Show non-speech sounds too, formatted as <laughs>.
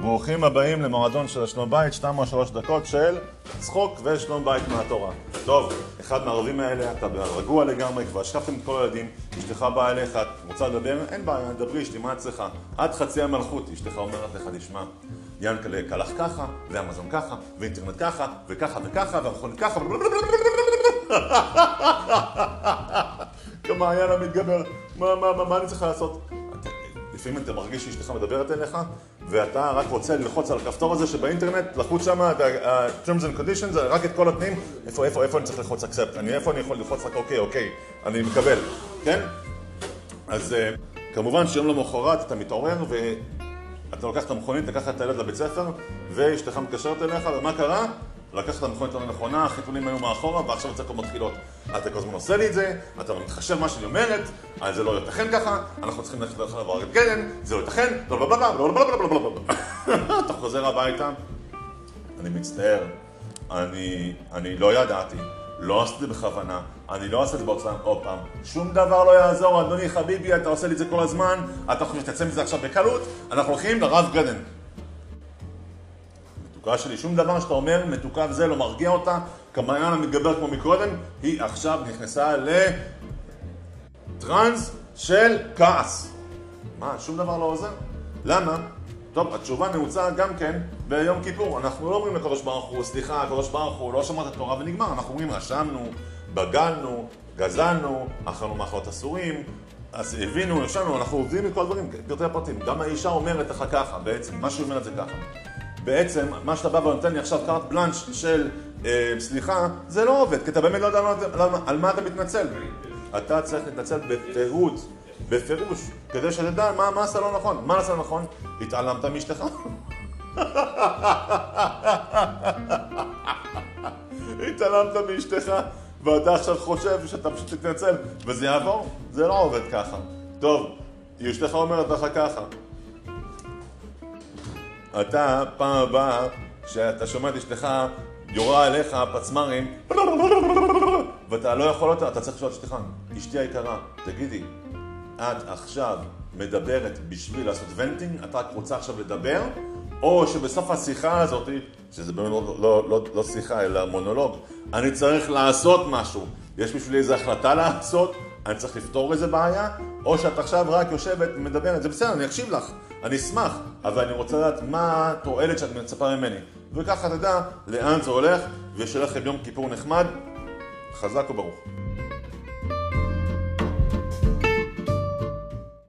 ברוכים הבאים למועדון של השלום בית, שתיים או שלוש דקות של צחוק ושלום בית מהתורה. טוב, אחד מהערבים האלה, אתה רגוע לגמרי, כבר השקפתם את כל הילדים, אשתך באה אליך, את רוצה לדבר? אין בעיה, דברי, אשתי, מה אצלך? עד חצי המלכות, אשתך אומרת לך, תשמע, ינקלה קלח ככה, ואמזון ככה, ואינטרנט ככה, וככה וככה, והמכונית ככה, <laughs> כמעיין המתגבר, מה, מה, מה, מה אני צריך לעשות? לפעמים אתה מרגיש שאשתך מדברת אליך, ואתה רק רוצה ללחוץ על הכפתור הזה שבאינטרנט, לחוץ שם, ה-terms and conditions, רק את כל התנאים, איפה, איפה, איפה אני צריך ללחוץ accept, אני, איפה אני יכול ללחוץ רק אוקיי, אוקיי, אני מקבל, כן? אז uh, כמובן שיום למחרת אתה מתעורר ואתה לוקח את המכונית, לקחת את הילד לבית ספר, ואשתך מתקשרת אליך, ומה קרה? לקחת את המכונית הלא נכונה, החיתולים היו מאחורה, ועכשיו הצעקות מתחילות. אתה כל הזמן עושה לי את זה, אתה לא מתחשב מה שאני אומרת, אז זה לא ייתכן ככה, אנחנו צריכים ללכת לעבור את גדן, זה לא ייתכן, אתה חוזר הביתה, אני מצטער, אני, אני לא ידעתי, לא עשיתי בכוונה, אני לא אעשה את זה עוד פעם, שום דבר לא יעזור, אדוני חביבי, אתה עושה לי את זה כל הזמן, אתה חושב שתצא מזה עכשיו בקלות, אנחנו הולכים לרב גדן. מתוקה שלי, שום דבר שאתה אומר, מתוקה וזה לא מרגיע אותה, כמעיין המתגבר כמו מקודם, היא עכשיו נכנסה לטראנס של כעס. מה, שום דבר לא עוזר? למה? טוב, התשובה נעוצה גם כן ביום כיפור. אנחנו לא אומרים לקדוש ברוך הוא, סליחה, הקדוש ברוך הוא, לא שמעת תורה ונגמר. אנחנו אומרים, רשמנו, בגלנו, גזלנו, אכלנו מאכלות אסורים, אז הבינו, ישנו, אנחנו עובדים את כל הדברים, פרטי הפרטים. גם האישה אומרת לך ככה, בעצם, מה שהיא אומרת זה ככה. בעצם, מה שאתה בא ונותן לי עכשיו קארט בלאנש של אה, סליחה, זה לא עובד, כי אתה באמת לא יודע על, על מה אתה מתנצל. אתה צריך להתנצל בפירוט, בפירוש, כדי שתדע מה, מה עשה לא נכון. מה עשה לא נכון? התעלמת מאשתך. התעלמת מאשתך, ואתה עכשיו חושב שאתה פשוט תתנצל, וזה יעבור? זה לא עובד ככה. טוב, אשתך אומרת לך ככה. אתה, פעם הבאה, כשאתה שומע את אשתך יורה עליך פצמ"רים, ואתה לא יכול אותה, אתה צריך לשאול את אשתך, אשתי היקרה, תגידי, את עכשיו מדברת בשביל לעשות ונטינג? את רק רוצה עכשיו לדבר? או שבסוף השיחה הזאת, שזה באמת לא, לא, לא, לא שיחה אלא מונולוג, אני צריך לעשות משהו. יש בשבילי איזו החלטה לעשות, אני צריך לפתור איזה בעיה, או שאת עכשיו רק יושבת ומדברת, זה בסדר, אני אקשיב לך, אני אשמח, אבל אני רוצה לדעת מה התועלת שאת מצפה ממני. וככה תדע לאן זה הולך, ושיהיה לכם יום כיפור נחמד, חזק וברוך.